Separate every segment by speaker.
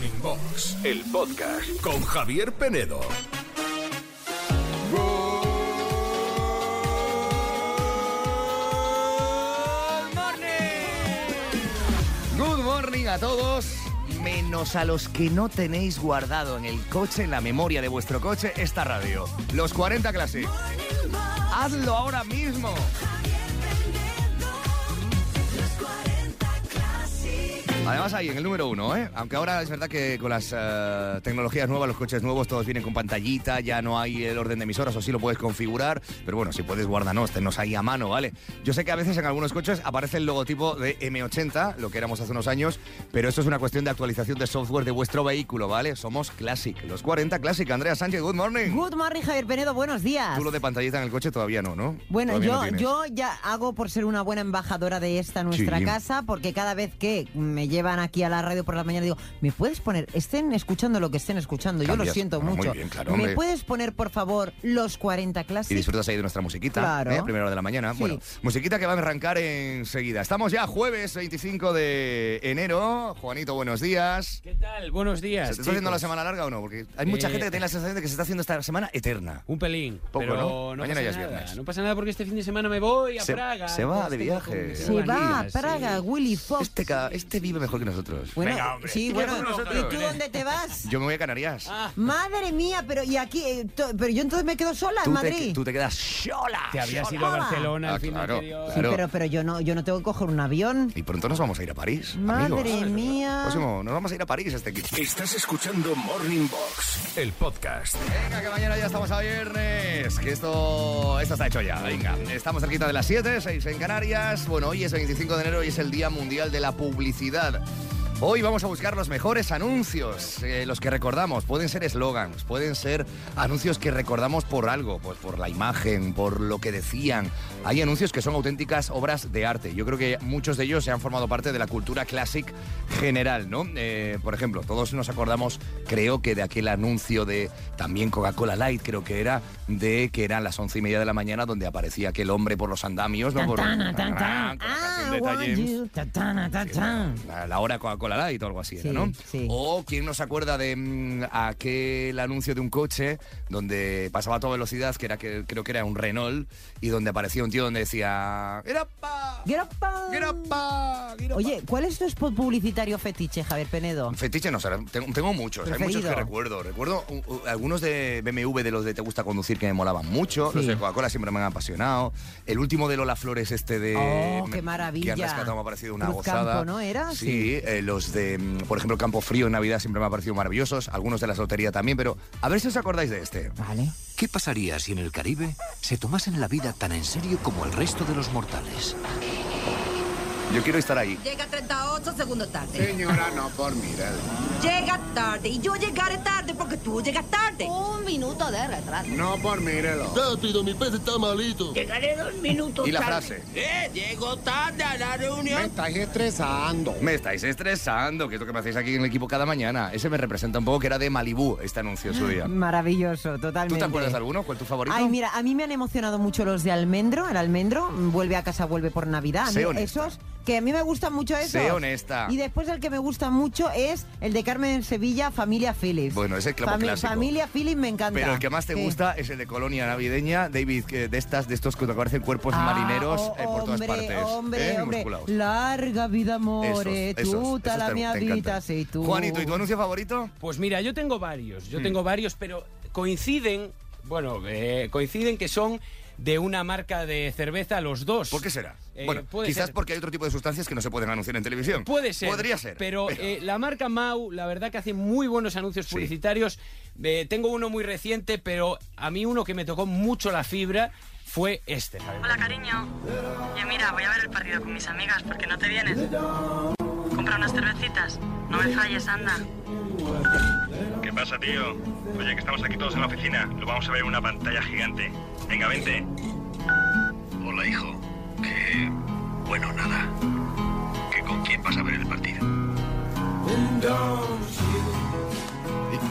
Speaker 1: Morning Box, el podcast con Javier Penedo.
Speaker 2: Good morning a todos, menos a los que no tenéis guardado en el coche, en la memoria de vuestro coche, esta radio. Los 40 Classic. Hazlo ahora mismo. Además ahí en el número uno, ¿eh? Aunque ahora es verdad que con las eh, tecnologías nuevas, los coches nuevos, todos vienen con pantallita, ya no hay el orden de emisoras, o sí lo puedes configurar, pero bueno, si puedes guárdanos, tennos ahí a mano, ¿vale? Yo sé que a veces en algunos coches aparece el logotipo de M80, lo que éramos hace unos años, pero esto es una cuestión de actualización de software de vuestro vehículo, ¿vale? Somos Classic, los 40 Classic. Andrea Sánchez, good morning.
Speaker 3: Good morning, Javier Penedo, buenos días.
Speaker 2: Tú lo de pantallita en el coche todavía no, ¿no?
Speaker 3: Bueno,
Speaker 2: Todavía no
Speaker 3: yo, yo ya hago por ser una buena embajadora de esta nuestra
Speaker 2: Sí.
Speaker 3: casa, porque cada vez que me llevan aquí a la radio por la mañana digo, ¿me puedes poner, estén escuchando lo que estén escuchando? Yo lo
Speaker 2: Cambias.
Speaker 3: siento
Speaker 2: Bueno, muy
Speaker 3: mucho.
Speaker 2: bien, claro,
Speaker 3: ¿Me puedes poner, por favor, los 40
Speaker 2: Y
Speaker 3: clases?
Speaker 2: disfrutas ahí de nuestra musiquita,
Speaker 3: Claro.
Speaker 2: ¿eh? A primera hora de la mañana.
Speaker 3: Sí.
Speaker 2: Bueno, musiquita que va a arrancar enseguida. Estamos ya jueves 25 de enero. Juanito, buenos días.
Speaker 4: ¿Qué tal? Buenos días.
Speaker 2: ¿Se te está haciendo la semana larga o no? Porque hay mucha
Speaker 4: Eh,
Speaker 2: gente que tiene la sensación de que se está haciendo esta semana eterna.
Speaker 4: Un pelín.
Speaker 2: Poco,
Speaker 4: pero
Speaker 2: ¿no?
Speaker 4: no,
Speaker 2: Mañana
Speaker 4: pasa
Speaker 2: ya es
Speaker 4: nada.
Speaker 2: viernes.
Speaker 4: No pasa nada porque este fin de semana me voy a
Speaker 2: Se-
Speaker 4: Praga.
Speaker 2: se va de viaje. Se
Speaker 3: va a Praga,
Speaker 4: sí.
Speaker 3: Willy Fox.
Speaker 2: Este, este vive mejor que nosotros.
Speaker 3: Bueno,
Speaker 4: Venga, hombre.
Speaker 3: sí,
Speaker 4: ¿Y
Speaker 3: bueno, ¿y tú dónde te vas?
Speaker 2: Yo me voy a Canarias.
Speaker 4: Ah,
Speaker 3: Madre mía, pero y aquí, eh, to- pero yo entonces me quedo sola
Speaker 2: tú,
Speaker 3: en
Speaker 2: te,
Speaker 3: Madrid.
Speaker 2: tú te quedas sola.
Speaker 4: te habías
Speaker 2: sola.
Speaker 4: ido a
Speaker 3: Hola.
Speaker 4: Barcelona
Speaker 2: Ah,
Speaker 4: el fin
Speaker 2: claro,
Speaker 4: anterior.
Speaker 3: Sí,
Speaker 2: claro.
Speaker 3: pero, pero yo no, yo no tengo que coger un avión.
Speaker 2: Y pronto nos vamos a ir a París.
Speaker 3: Madre
Speaker 2: amigos.
Speaker 3: mía.
Speaker 2: Próximo, nos vamos a ir a París este equipo.
Speaker 1: Estás escuchando Morning Box, el podcast.
Speaker 2: Venga, que mañana ya estamos a viernes. Que esto, esto está hecho ya. Venga, estamos cerquita de las 7, 6 en Canarias. Bueno, hoy es 25 de enero y es el Día Mundial de la Publicidad. Atlanta. Hoy vamos a buscar los mejores anuncios, eh, los que recordamos. Pueden ser eslogans, pueden ser anuncios que recordamos por algo, pues por la imagen, por lo que decían. Hay anuncios que son auténticas obras de arte. Yo creo que muchos de ellos se han formado parte de la cultura classic general, ¿no? Eh, por ejemplo, todos nos acordamos, creo que de aquel anuncio de también Coca-Cola Light, creo que era, de que eran las once y media de la mañana donde aparecía aquel hombre por los andamios, ¿no? Por- la hora Coca-Cola Light o algo así, era,
Speaker 3: Sí,
Speaker 2: ¿no?
Speaker 3: sí.
Speaker 2: O quién no se acuerda de mm, aquel anuncio de un coche donde pasaba a toda velocidad, que era que creo que era un Renault, y donde aparecía un tío donde decía Get up, pa,
Speaker 3: Get up, pa.
Speaker 2: get up, pa, get up, pa".
Speaker 3: Oye, ¿cuál es tu spot publicitario fetiche, Javier Penedo?
Speaker 2: Fetiche no sé, tengo, tengo muchos, hay muchos que
Speaker 3: Preferido.
Speaker 2: recuerdo. Recuerdo uh, uh, algunos de BMW de los de Te gusta conducir que me molaban mucho, los
Speaker 3: Sí.
Speaker 2: de Coca-Cola siempre me han apasionado. El último de Lola Flores este de
Speaker 3: Oh,
Speaker 2: me-
Speaker 3: qué maravilla.
Speaker 2: Que han rescatado me ha parecido una
Speaker 3: Cruz
Speaker 2: gozada.
Speaker 3: Campo, ¿no era?
Speaker 2: Sí,
Speaker 3: Sí.
Speaker 2: eh, los de mm, por ejemplo Campo Frío en Navidad siempre me ha parecido maravillosos, algunos de la lotería también, pero a ver si os acordáis de este.
Speaker 3: Vale.
Speaker 5: ¿Qué pasaría si en el Caribe se tomasen la vida tan en serio como el resto de los mortales?
Speaker 2: Yo quiero estar ahí.
Speaker 6: Llega 38 segundos tarde.
Speaker 7: Señora, no por mirar.
Speaker 6: Llega tarde y yo llegaré tarde porque tú llegas tarde. Un minuto de retraso.
Speaker 7: No por mírelo.
Speaker 8: Rápido, mi pez está malito.
Speaker 6: Llegaré dos minutos
Speaker 2: Y la frase.
Speaker 6: Eh, llego tarde a la
Speaker 7: Me
Speaker 6: reunión.
Speaker 7: estáis estresando.
Speaker 2: Me estáis estresando, que es lo que me hacéis aquí en el equipo cada mañana. Ese me representa un poco que era de Malibú este anuncio su día.
Speaker 3: Maravilloso,
Speaker 2: ¿Tú
Speaker 3: totalmente.
Speaker 2: te acuerdas de alguno? ¿Cuál es tu favorito?
Speaker 3: Ay, mira, a mí me han emocionado mucho los de Almendro, el Almendro, vuelve a casa, vuelve por Navidad.
Speaker 2: Sé honesta.
Speaker 3: esos, que a mí me gustan mucho esos.
Speaker 2: Sé honesta.
Speaker 3: Y después el que me gusta mucho es el de Carmen Sevilla, Familia Phillips.
Speaker 2: Bueno, ese es clavo
Speaker 3: Fami-
Speaker 2: clásico.
Speaker 3: Familia Phillips me encanta.
Speaker 2: Pero el que más te
Speaker 3: Sí.
Speaker 2: gusta es el de Colonia Navideña, David, que de estas, de estos que te aparecen cuerpos
Speaker 3: Ah,
Speaker 2: marineros
Speaker 3: oh,
Speaker 2: eh, por todas
Speaker 3: hombre,
Speaker 2: partes.
Speaker 3: Hombre,
Speaker 2: ¿eh?
Speaker 3: hombre. Larga vida, more,
Speaker 2: Esos, esos,
Speaker 3: tú
Speaker 2: esos
Speaker 3: la mi
Speaker 2: te encantan.
Speaker 3: habita, sí, tú.
Speaker 2: Juanito, ¿y tu anuncio favorito?
Speaker 4: Pues mira, yo tengo varios,
Speaker 2: Hmm.
Speaker 4: yo tengo varios, pero coinciden, bueno, eh, coinciden que son de una marca de cerveza los dos.
Speaker 2: ¿Por qué será?
Speaker 4: Eh,
Speaker 2: bueno,
Speaker 4: puede
Speaker 2: quizás
Speaker 4: ser.
Speaker 2: porque hay otro tipo de sustancias que no se pueden anunciar en televisión.
Speaker 4: Puede ser.
Speaker 2: Podría ser.
Speaker 4: Pero eh, la marca Mau, la verdad que hace muy buenos anuncios
Speaker 2: Sí.
Speaker 4: publicitarios. Eh, tengo uno muy reciente, pero a mí uno que me tocó mucho la fibra fue este.
Speaker 9: Hola, cariño. Oye, mira, voy a ver el partido con mis amigas, ¿por qué no te vienes? Compra unas cervecitas. No me falles, anda.
Speaker 10: ¿Qué pasa, tío? Oye, que estamos aquí todos en la oficina. Lo vamos a ver en una pantalla gigante. Venga, vente.
Speaker 5: Hola, hijo. Que... Bueno, nada. ¿Que con quién vas a ver el partido?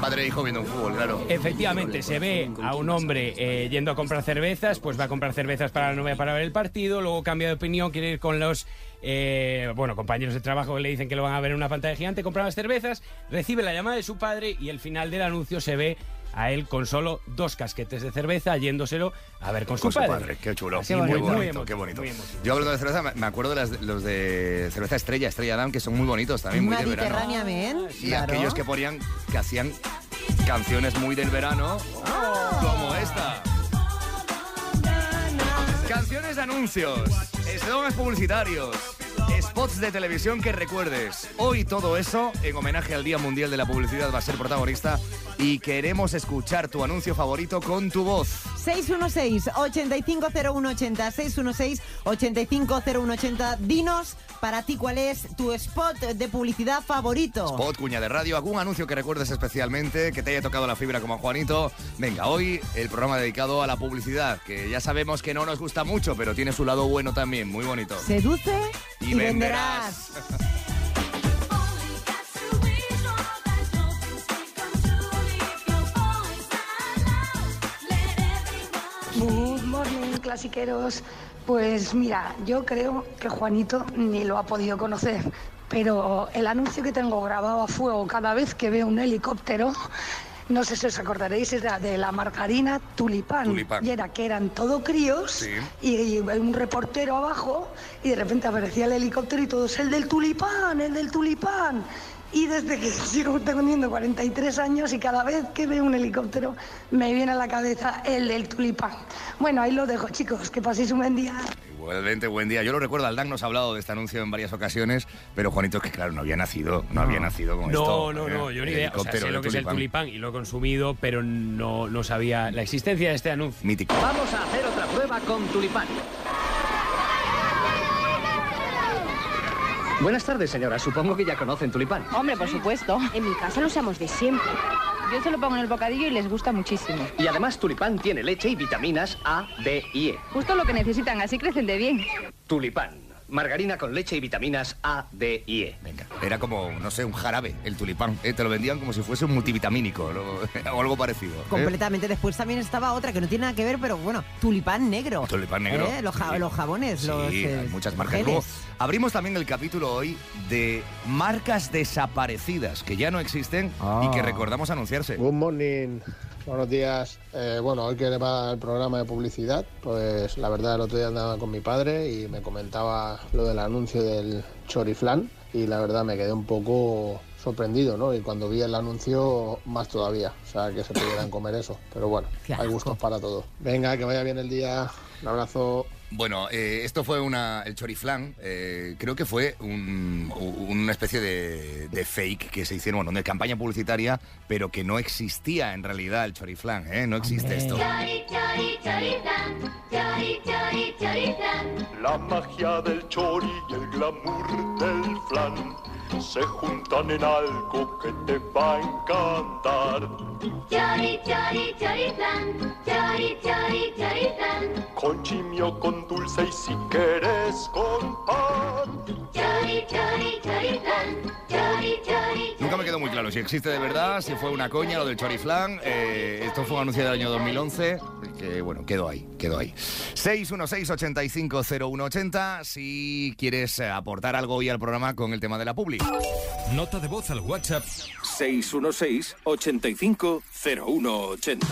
Speaker 2: Padre e hijo viendo un fútbol, claro.
Speaker 4: Efectivamente, se ve a un hombre eh, yendo a comprar cervezas, pues va a comprar cervezas para la novia para ver el partido, luego cambia de opinión, quiere ir con los eh, bueno, compañeros de trabajo que le dicen que lo van a ver en una pantalla gigante, compra las cervezas, recibe la llamada de su padre y el final del anuncio se ve a él con solo dos casquetes de cerveza yéndoselo a ver con,
Speaker 2: Con
Speaker 4: su,
Speaker 2: su
Speaker 4: padre.
Speaker 2: padre, qué chulo. Muy,
Speaker 4: muy
Speaker 2: bonito,
Speaker 4: emotivo,
Speaker 2: qué bonito.
Speaker 4: muy.
Speaker 2: Yo hablando de cerveza, me- acuerdo de las- los de cerveza Estrella, Estrella Damm, que son muy bonitos también, muy de verano. Y aquellos que ponían, que hacían canciones muy del verano, como esta. Canciones de anuncios, publicitarios, spots de televisión que recuerdes. Hoy todo eso, en homenaje al Día Mundial de la Publicidad, va a ser protagonista y queremos escuchar tu anuncio favorito con tu voz.
Speaker 3: 616-850180, 616-850180. Dinos para ti cuál es tu spot de publicidad favorito.
Speaker 2: Spot, cuña de radio, algún anuncio que recuerdes especialmente, que te haya tocado la fibra como a Juanito. Venga, hoy el programa dedicado a la publicidad, que ya sabemos que no nos gusta mucho, pero tiene su lado bueno también, muy bonito.
Speaker 3: Seduce
Speaker 2: Y
Speaker 3: y, venderás.
Speaker 11: clasiqueros. Pues mira, yo creo que Juanito ni lo ha podido conocer, pero el anuncio que tengo grabado a fuego cada vez que veo un helicóptero, no sé si os acordaréis, era de la margarina Tulipán.
Speaker 2: Tulipán.
Speaker 11: Y era que eran todo críos
Speaker 2: Sí.
Speaker 11: y, y un reportero abajo y de repente aparecía el helicóptero y todos, el del Tulipán, el del Tulipán. Y desde que sigo teniendo 43 años y cada vez que veo un helicóptero me viene a la cabeza el del tulipán. Bueno, ahí lo dejo chicos, que paséis un buen día.
Speaker 2: Igualmente, buen día. Yo lo recuerdo, Aldán nos ha hablado de este anuncio en varias ocasiones, pero Juanito es que, claro, no había nacido, no, había nacido con
Speaker 4: No,
Speaker 2: esto.
Speaker 4: no,
Speaker 2: ¿eh?
Speaker 4: no, yo ni idea. O sea, sé lo que es el tulipán y lo he consumido, pero no, no sabía la existencia de este anuncio.
Speaker 2: Mítico.
Speaker 12: Vamos a hacer otra prueba con tulipán. Buenas tardes, señora. Supongo que ya conocen tulipán.
Speaker 13: Hombre, por supuesto. En mi casa lo usamos de siempre. Yo se lo pongo en el bocadillo y les gusta muchísimo.
Speaker 12: Y además tulipán tiene leche y vitaminas A, D y E.
Speaker 13: Justo lo que necesitan, así crecen de bien.
Speaker 12: Tulipán. Margarina con leche y vitaminas A, D y E.
Speaker 2: Venga, era como, no sé, un jarabe, el tulipán. ¿eh? Te lo vendían como si fuese un multivitamínico ¿no? o algo parecido. ¿eh?
Speaker 3: Completamente. Después también estaba otra que no tiene nada que ver, pero bueno, tulipán negro.
Speaker 2: Tulipán negro.
Speaker 3: ¿Eh? Los, ja-
Speaker 2: Sí.
Speaker 3: los jabones,
Speaker 2: Sí,
Speaker 3: los.
Speaker 2: hay
Speaker 3: eh,
Speaker 2: muchas marcas. Luego, abrimos también el capítulo hoy de marcas desaparecidas que ya no existen y que recordamos anunciarse.
Speaker 7: Good morning. Buenos días. Eh, bueno, hoy que va el programa de publicidad, pues la verdad el otro día andaba con mi padre y me comentaba lo del anuncio del choriflán y la verdad me quedé un poco sorprendido, ¿no? Y cuando vi el anuncio, más todavía. O sea, que se pudieran comer eso. Pero bueno, hay gustos para todo. Venga, que vaya bien el día. Un abrazo.
Speaker 2: Bueno, eh, esto fue una, el choriflán, eh, creo que fue un- una especie de, de fake que se hicieron, bueno, de campaña publicitaria, pero que no existía en realidad el choriflán, ¿eh? No existe esto.
Speaker 14: La magia del chori y el glamour del flan se juntan en algo que te va a encantar.
Speaker 15: Chori, chori, chori flan, chori, chori, chori flan.
Speaker 14: Con chimio, con dulce y si quieres con pan.
Speaker 15: Chori, chori, chori flan, chori, chori.
Speaker 2: Nunca me quedó muy claro si existe de verdad, si fue una coña lo del choriflán. Eh, esto fue un anuncio del año 2011, que bueno, quedó ahí, quedó ahí. 616-850180 si quieres eh, aportar algo hoy al programa con el tema de la publi.
Speaker 1: Nota de voz al WhatsApp 616-850180.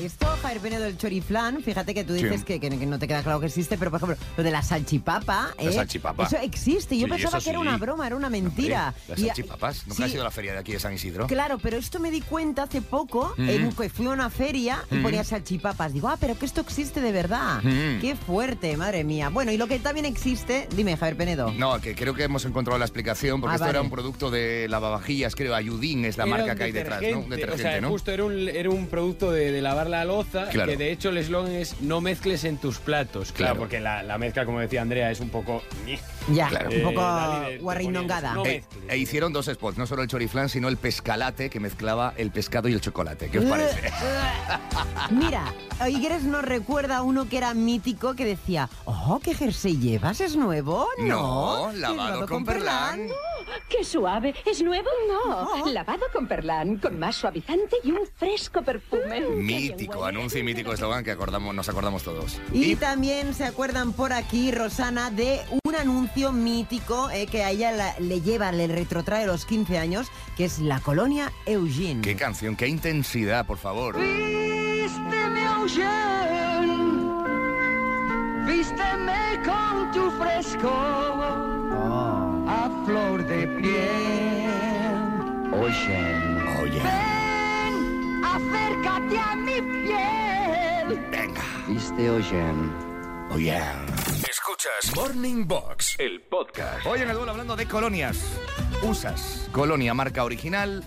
Speaker 3: Esto, Javier Penedo, del choriflán, fíjate que tú dices
Speaker 2: Sí.
Speaker 3: que, que- que no te queda claro que existe, pero por ejemplo, lo de la salchipapa.
Speaker 2: La
Speaker 3: ¿eh?
Speaker 2: salchipapa.
Speaker 3: Eso existe. Yo
Speaker 2: Sí,
Speaker 3: pensaba que era una broma, era una mentira.
Speaker 2: Hombre, las
Speaker 3: Y-
Speaker 2: salchipapas. ¿Nunca
Speaker 3: sí,
Speaker 2: has ido a la feria de aquí de San Isidro?
Speaker 3: Claro, pero esto me di cuenta hace poco,
Speaker 2: Mm.
Speaker 3: en que fui a una feria y
Speaker 2: Mm.
Speaker 3: ponía salchipapas. Digo, ah, pero que esto existe de verdad.
Speaker 2: Mm.
Speaker 3: Qué fuerte, madre mía. Bueno, y lo que también existe, dime, Javier Penedo.
Speaker 2: No, que creo que hemos encontrado la explicación, porque
Speaker 3: Ah,
Speaker 2: esto
Speaker 3: vale.
Speaker 2: era un producto de lavavajillas, creo, Ayudín es la
Speaker 4: Era
Speaker 2: marca que hay detrás, ¿no? Un
Speaker 4: detergente, o sea,
Speaker 2: ¿no?
Speaker 4: justo era un, era un producto de, de lavar la loza,
Speaker 2: Claro.
Speaker 4: que de hecho el eslogan es no mezcles en tus platos. Claro,
Speaker 2: Claro.
Speaker 4: porque la, la mezcla, como decía Andrea, es un poco...
Speaker 3: Ya,
Speaker 2: Claro.
Speaker 3: un poco guarrindongada.
Speaker 4: poníamos, no
Speaker 2: E, e hicieron dos spots, no solo el choriflán, sino el pescalate que mezclaba el pescado y el chocolate. ¿Qué os parece?
Speaker 3: Mira, Oigueres nos recuerda a uno que era mítico que decía, oh, ¿qué jersey llevas? ¿Es nuevo?
Speaker 2: No,
Speaker 3: No,
Speaker 2: lavado con Perlán.
Speaker 16: Qué suave. ¿Es nuevo? No. Lavado con perlán, con más suavizante y un fresco perfume.
Speaker 2: Mítico, anuncio y mítico eslogan que acordamos, nos acordamos todos.
Speaker 3: Y, también se acuerdan por aquí, Rosana, de un anuncio mítico eh, que a ella la- le lleva, le retrotrae los 15 años, que es la colonia Eugene.
Speaker 2: Qué canción, qué intensidad, por favor.
Speaker 17: Vísteme, Eugene, vísteme con tu fresco a flor de piel.
Speaker 2: Oye. Oye.
Speaker 17: Ven, acércate a mi piel.
Speaker 2: Venga.
Speaker 18: Viste, Oyen.
Speaker 2: Oye.
Speaker 1: Escuchas Morning Box, el podcast.
Speaker 2: Hoy en el duelo hablando de colonias. ¿Usas colonia marca original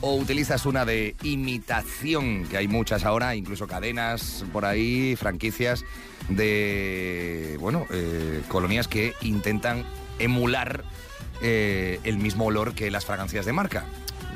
Speaker 2: o utilizas una de imitación? Que hay muchas ahora, incluso cadenas por ahí, franquicias de, bueno, eh, colonias que intentan emular eh, el mismo olor que las fragancias de marca.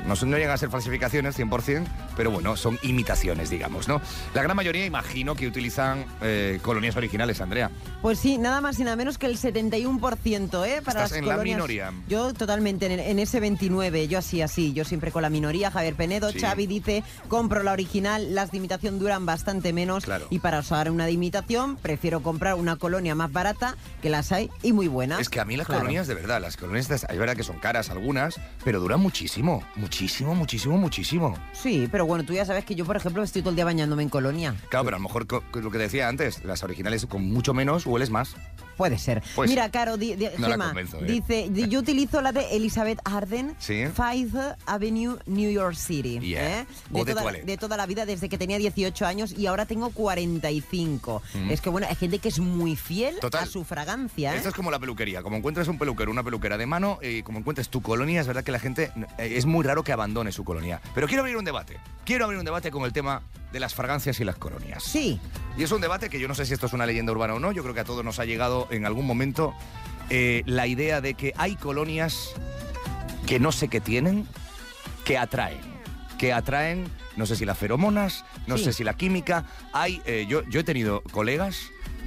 Speaker 2: No, son- no llegan a ser falsificaciones 100%, pero bueno, son imitaciones, digamos, ¿no? La gran mayoría imagino que utilizan eh, colonias originales, Andrea.
Speaker 3: Pues sí, nada más y nada menos que el 71%, ¿eh? Para
Speaker 2: Estás
Speaker 3: las
Speaker 2: en la
Speaker 3: colonias.
Speaker 2: minoría.
Speaker 3: Yo totalmente en, en ese 29, yo así, así, yo siempre con la minoría. Javier Penedo,
Speaker 2: Sí.
Speaker 3: Xavi dice, compro la original, las de imitación duran bastante menos.
Speaker 2: Claro.
Speaker 3: Y para usar una de imitación, prefiero comprar una colonia más barata, que las hay, y muy buenas.
Speaker 2: Es que a mí las
Speaker 3: Claro.
Speaker 2: colonias, de verdad, las colonias, es verdad que son caras algunas, pero duran muchísimo, muchísimo, muchísimo, muchísimo.
Speaker 3: Sí, pero bueno, tú ya sabes que yo, por ejemplo, estoy todo el día bañándome en colonia.
Speaker 2: Claro, pero a lo mejor lo que decía antes, las originales con mucho menos hueles más.
Speaker 3: Puede ser.
Speaker 2: Pues
Speaker 3: Mira, Caro, di- di-
Speaker 2: no la
Speaker 3: Gemma,
Speaker 2: convenzo, ¿eh?
Speaker 3: dice, di- yo utilizo la de Elizabeth Arden,
Speaker 2: Sí.
Speaker 3: Fifth Avenue, New York City.
Speaker 2: Yeah.
Speaker 3: ¿eh?
Speaker 2: De
Speaker 3: toda, de toda la vida, desde que tenía 18 años y ahora tengo 45.
Speaker 2: Mm.
Speaker 3: Es que, bueno, hay gente que es muy fiel
Speaker 2: Total.
Speaker 3: a su fragancia. ¿eh?
Speaker 2: Esto es como la peluquería. Como encuentras un peluquero, una peluquera de mano, y como encuentres tu colonia, es verdad que la gente eh, es muy raro que abandone su colonia. Pero quiero abrir un debate. Quiero abrir un debate con el tema de las fragancias y las colonias.
Speaker 3: Sí.
Speaker 2: Y es un debate que yo no sé si esto es una leyenda urbana o no. Yo creo que a todos nos ha llegado en algún momento eh, la idea de que hay colonias que no sé qué tienen, que atraen. Que atraen, no sé si las feromonas, no
Speaker 3: Sí.
Speaker 2: sé si la química. Hay, eh, yo, yo he tenido colegas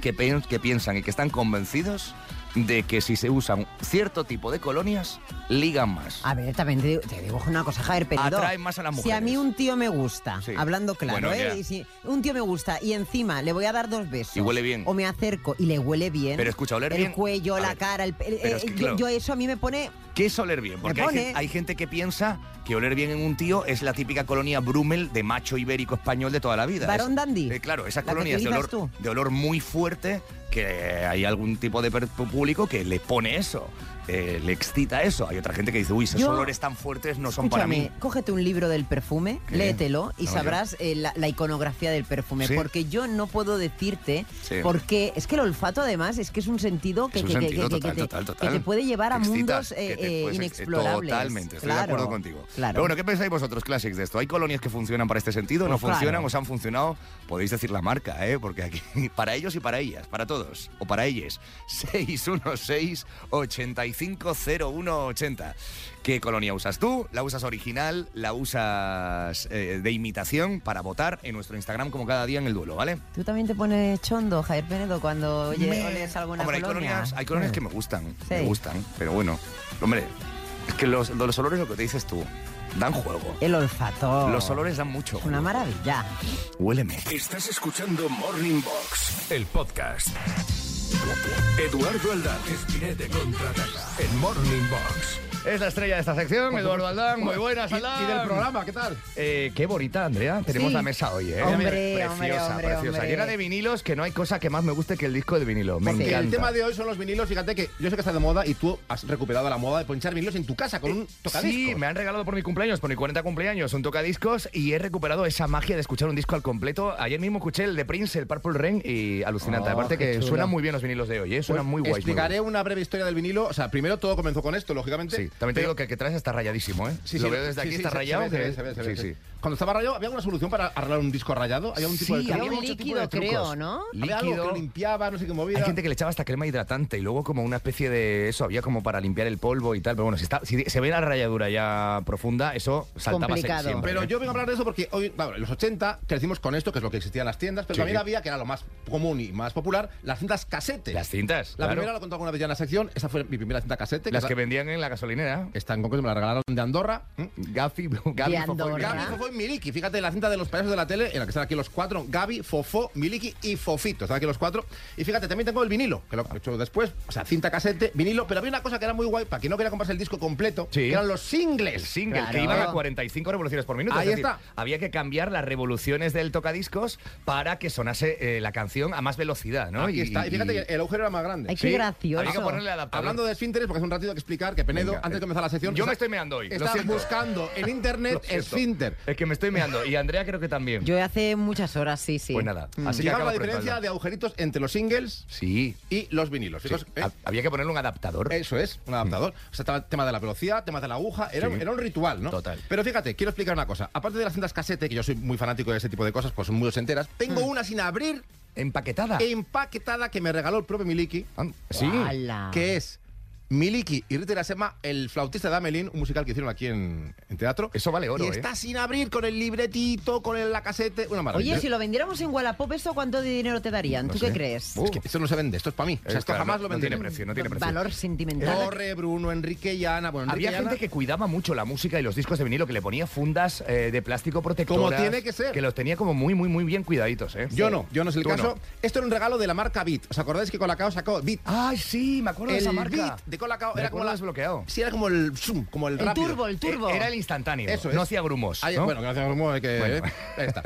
Speaker 2: que, que piensan y que están convencidos de que si se usan cierto tipo de colonias, ligan más.
Speaker 3: A ver, también te, te digo una cosa, Javier Penedo.
Speaker 2: Atraen más a las
Speaker 3: Si a mí
Speaker 2: mujeres.
Speaker 3: un tío me gusta,
Speaker 2: Sí.
Speaker 3: hablando claro,
Speaker 2: Bueno,
Speaker 3: ¿eh? Y si un tío me gusta y encima le voy a dar dos besos.
Speaker 2: Y huele bien.
Speaker 3: O me acerco y le huele bien.
Speaker 2: Pero escucha, oler
Speaker 3: el
Speaker 2: bien-
Speaker 3: cuello,
Speaker 2: a
Speaker 3: la
Speaker 2: ver,
Speaker 3: cara, el, el-
Speaker 2: pero es
Speaker 3: eh,
Speaker 2: que,
Speaker 3: yo-
Speaker 2: claro.
Speaker 3: yo, eso a mí me pone.
Speaker 2: ¿Qué es oler bien? Porque hay,
Speaker 3: pone.
Speaker 2: hay gente que piensa que oler bien en un tío es la típica colonia Brummel de macho ibérico español de toda la vida.
Speaker 3: Barón
Speaker 2: Es-
Speaker 3: dandy.
Speaker 2: eh, claro, esas colonias de olor,
Speaker 3: tú.
Speaker 2: de olor muy fuerte que hay algún tipo de público que le pone eso, eh, le excita eso. Hay otra gente que dice, uy, esos
Speaker 3: Yo-
Speaker 2: olores tan fuertes no son para mí.
Speaker 3: cógete un libro del perfume,
Speaker 2: ¿Qué?
Speaker 3: léetelo y
Speaker 2: No,
Speaker 3: sabrás eh, la, la iconografía del perfume.
Speaker 2: ¿Sí?
Speaker 3: Porque yo no puedo decirte,
Speaker 2: Sí.
Speaker 3: porque es que el olfato además es que es un sentido que, te, puede llevar a
Speaker 2: excita,
Speaker 3: mundos eh,
Speaker 2: te
Speaker 3: inexplorables.
Speaker 2: Totalmente, estoy de acuerdo contigo.
Speaker 3: Claro.
Speaker 2: Pero bueno, ¿qué pensáis vosotros, Classics, de esto? ¿Hay colonias que funcionan para este sentido? ¿No
Speaker 3: Pues claro.
Speaker 2: funcionan? ¿Os han funcionado? Podéis decir la marca, ¿eh? Porque aquí, para ellos y para ellas, para todos, o para ellas. 616-850180. ¿Qué colonia usas tú? ¿La usas original? ¿La usas eh, de imitación? Para votar en nuestro Instagram como cada día en el duelo, ¿vale?
Speaker 3: Tú también te pones chondo, Javier Penedo, cuando oye,
Speaker 2: Me-
Speaker 3: oles alguna
Speaker 2: Hombre, hay
Speaker 3: colonia.
Speaker 2: colonias, hay colonias
Speaker 3: Sí.
Speaker 2: que me gustan,
Speaker 3: Sí.
Speaker 2: me gustan, pero bueno, hombre, es que los, los olores, lo que te dices tú, dan juego.
Speaker 3: El olfato.
Speaker 2: Los olores dan mucho.
Speaker 3: Es una maravilla.
Speaker 2: Huéleme.
Speaker 1: Estás escuchando Morning Box, el podcast. Eduardo Aldán, Espinete contraataca en Morning Box.
Speaker 2: Es la estrella de esta sección, Eduardo Aldán. Muy buenas, Aldán.
Speaker 19: y del programa, ¿qué tal?
Speaker 2: Eh, qué bonita, Andrea. Tenemos
Speaker 3: Sí.
Speaker 2: la mesa hoy, ¿eh?
Speaker 3: Hombre,
Speaker 2: preciosa,
Speaker 3: hombre, hombre,
Speaker 2: preciosa. Llena de vinilos, que no hay cosa que más me guste que el disco de vinilo. Me encanta.
Speaker 19: el tema de hoy son los vinilos. Fíjate que yo sé que está de moda y tú has recuperado la moda de ponchar vinilos en tu casa con un tocadiscos.
Speaker 2: Sí, me han regalado por mi cumpleaños, por mi 40 cumpleaños, un tocadiscos y he recuperado esa magia de escuchar un disco al completo. Ayer mismo escuché el de Prince, el Purple Rain y alucinante.
Speaker 19: Oh,
Speaker 2: Aparte que suenan muy bien los vinilos de hoy, ¿eh? Suenan
Speaker 19: Pues
Speaker 2: muy guays. muy
Speaker 19: Explicaré una breve historia del vinilo. O sea, primero todo comenzó con esto, lógicamente.
Speaker 2: Sí, también te digo que el que traes está rayadísimo, ¿eh?
Speaker 19: Sí,
Speaker 2: Lo veo desde aquí, está rayado. sí,
Speaker 19: sí. Cuando estaba rayado, ¿había alguna solución para arreglar un disco rayado? ¿Había un tipo
Speaker 2: Sí,
Speaker 19: de
Speaker 2: había mucho
Speaker 3: líquido,
Speaker 2: tipo de
Speaker 3: creo, ¿no?
Speaker 19: Había algo que
Speaker 2: Líquido.
Speaker 19: limpiaba, no sé qué movida.
Speaker 2: Hay gente que le echaba hasta crema hidratante y luego como una especie de eso, había como para limpiar el polvo y tal. Pero bueno, si, está, si se ve la rayadura ya profunda, eso saltaba
Speaker 3: Complicado.
Speaker 2: siempre.
Speaker 19: Pero
Speaker 2: ¿eh?
Speaker 19: yo vengo a hablar de eso porque hoy, claro, en los 80 crecimos con esto, que es lo que existía en las tiendas, pero
Speaker 2: Sí.
Speaker 19: también había, que era lo más común y más popular, las cintas casete.
Speaker 2: Las cintas,
Speaker 19: La
Speaker 2: claro.
Speaker 19: primera lo he contado alguna vez ya en la sección, esa fue mi primera cinta casete.
Speaker 2: Las que vendían en la gasolinera.
Speaker 19: Esta en concreto me la regalaron de Andorra.
Speaker 2: Gafi, Gabi,
Speaker 3: De
Speaker 2: Fofo y
Speaker 3: Andorra.
Speaker 19: Y Miliki. Fíjate la cinta de los payasos de la tele en la que están aquí los cuatro. Gaby, Fofo, Miliki y Fofito. Están aquí los cuatro. Y fíjate, también tengo el vinilo, que lo he hecho después. O sea, cinta casete, vinilo. Pero había una cosa que era muy guay para quien no quería comprarse el disco completo,
Speaker 2: Sí.
Speaker 19: que eran los singles.
Speaker 2: El single,
Speaker 3: Claro.
Speaker 2: que iban a 45 revoluciones por minuto.
Speaker 19: Ahí
Speaker 2: es decir,
Speaker 19: está.
Speaker 2: Había que cambiar las revoluciones del tocadiscos para que sonase eh, la canción a más velocidad, ¿no?
Speaker 19: Aquí está. Y fíjate que el agujero era más grande.
Speaker 3: Ay, qué gracioso.
Speaker 2: Había que ponerle adaptador.
Speaker 19: Hablando de esfínteres, porque es un ratito que explicar que Penedo,
Speaker 2: Venga,
Speaker 19: antes de
Speaker 2: eh,
Speaker 19: comenzar la sección.
Speaker 2: yo
Speaker 19: está-
Speaker 2: me estoy meando hoy, lo
Speaker 19: Está
Speaker 2: siento.
Speaker 19: buscando en internet esfínter.
Speaker 2: Es que me estoy meando. Y Andrea creo que también.
Speaker 3: Yo hace muchas horas, sí, sí.
Speaker 2: Pues nada.
Speaker 3: Mm.
Speaker 2: Así que
Speaker 19: la diferencia de agujeritos entre los singles
Speaker 2: Sí.
Speaker 19: y los vinilos.
Speaker 2: Sí.
Speaker 19: Fijaos, ¿eh?
Speaker 2: Ha- Había que ponerle un adaptador.
Speaker 19: Eso es, un adaptador. O sea, estaba el tema de la velocidad, temas de la aguja, era,
Speaker 2: Sí.
Speaker 19: era un ritual, ¿no?
Speaker 2: Total.
Speaker 19: Pero fíjate, quiero explicar una cosa. Aparte de las cintas casete, que yo soy muy fanático de ese tipo de cosas, pues son muy enteras, tengo una sin abrir,
Speaker 2: Empaquetada.
Speaker 19: empaquetada, que me regaló el propio Miliki,
Speaker 2: Ah, Sí.
Speaker 3: ¡Hala!
Speaker 19: que es Miliki y Rita Irasema, el flautista de Amelín, un musical que hicieron aquí en, en teatro.
Speaker 2: Eso vale oro,
Speaker 19: y
Speaker 2: ¿eh?
Speaker 19: está sin abrir, con el libretito, con el- la casete, una maravilla.
Speaker 3: Oye, si lo vendiéramos en Wallapop, ¿eso cuánto de dinero te darían?
Speaker 2: No
Speaker 3: ¿Tú
Speaker 2: sé.
Speaker 3: qué crees?
Speaker 19: Es que esto no se vende, esto es para mí. O sea,
Speaker 2: Eh,
Speaker 19: esto
Speaker 2: claro,
Speaker 19: jamás
Speaker 2: no-
Speaker 19: lo
Speaker 2: no tiene
Speaker 19: venderé.
Speaker 2: precio, no tiene precio.
Speaker 3: Valor sentimental.
Speaker 19: Torre, Bruno, Enrique y Ana. Bueno, Enrique
Speaker 2: Había
Speaker 19: y Ana-
Speaker 2: gente que cuidaba mucho la música y los discos de vinilo, que le ponía fundas eh, de plástico protectoras.
Speaker 19: Como tiene que ser.
Speaker 2: Que los tenía como muy, muy, muy bien cuidaditos, ¿eh?
Speaker 19: Yo no, yo no es el
Speaker 2: Tú
Speaker 19: caso.
Speaker 2: no.
Speaker 19: Esto era un regalo de la marca Beat. ¿Os acordáis que Colacao sacó Beat?
Speaker 2: Ay, sí, me acuerdo de esa marca.
Speaker 19: Beat de Era como la
Speaker 2: desbloqueado.
Speaker 19: Sí, era como el zoom, como el,
Speaker 3: El
Speaker 19: rápido.
Speaker 3: turbo, el turbo.
Speaker 2: Eh, Era el instantáneo.
Speaker 19: Eso
Speaker 2: No hacía grumos.
Speaker 19: Bueno, que no hacía grumos, hay que.
Speaker 2: Bueno.
Speaker 19: eh, ahí está.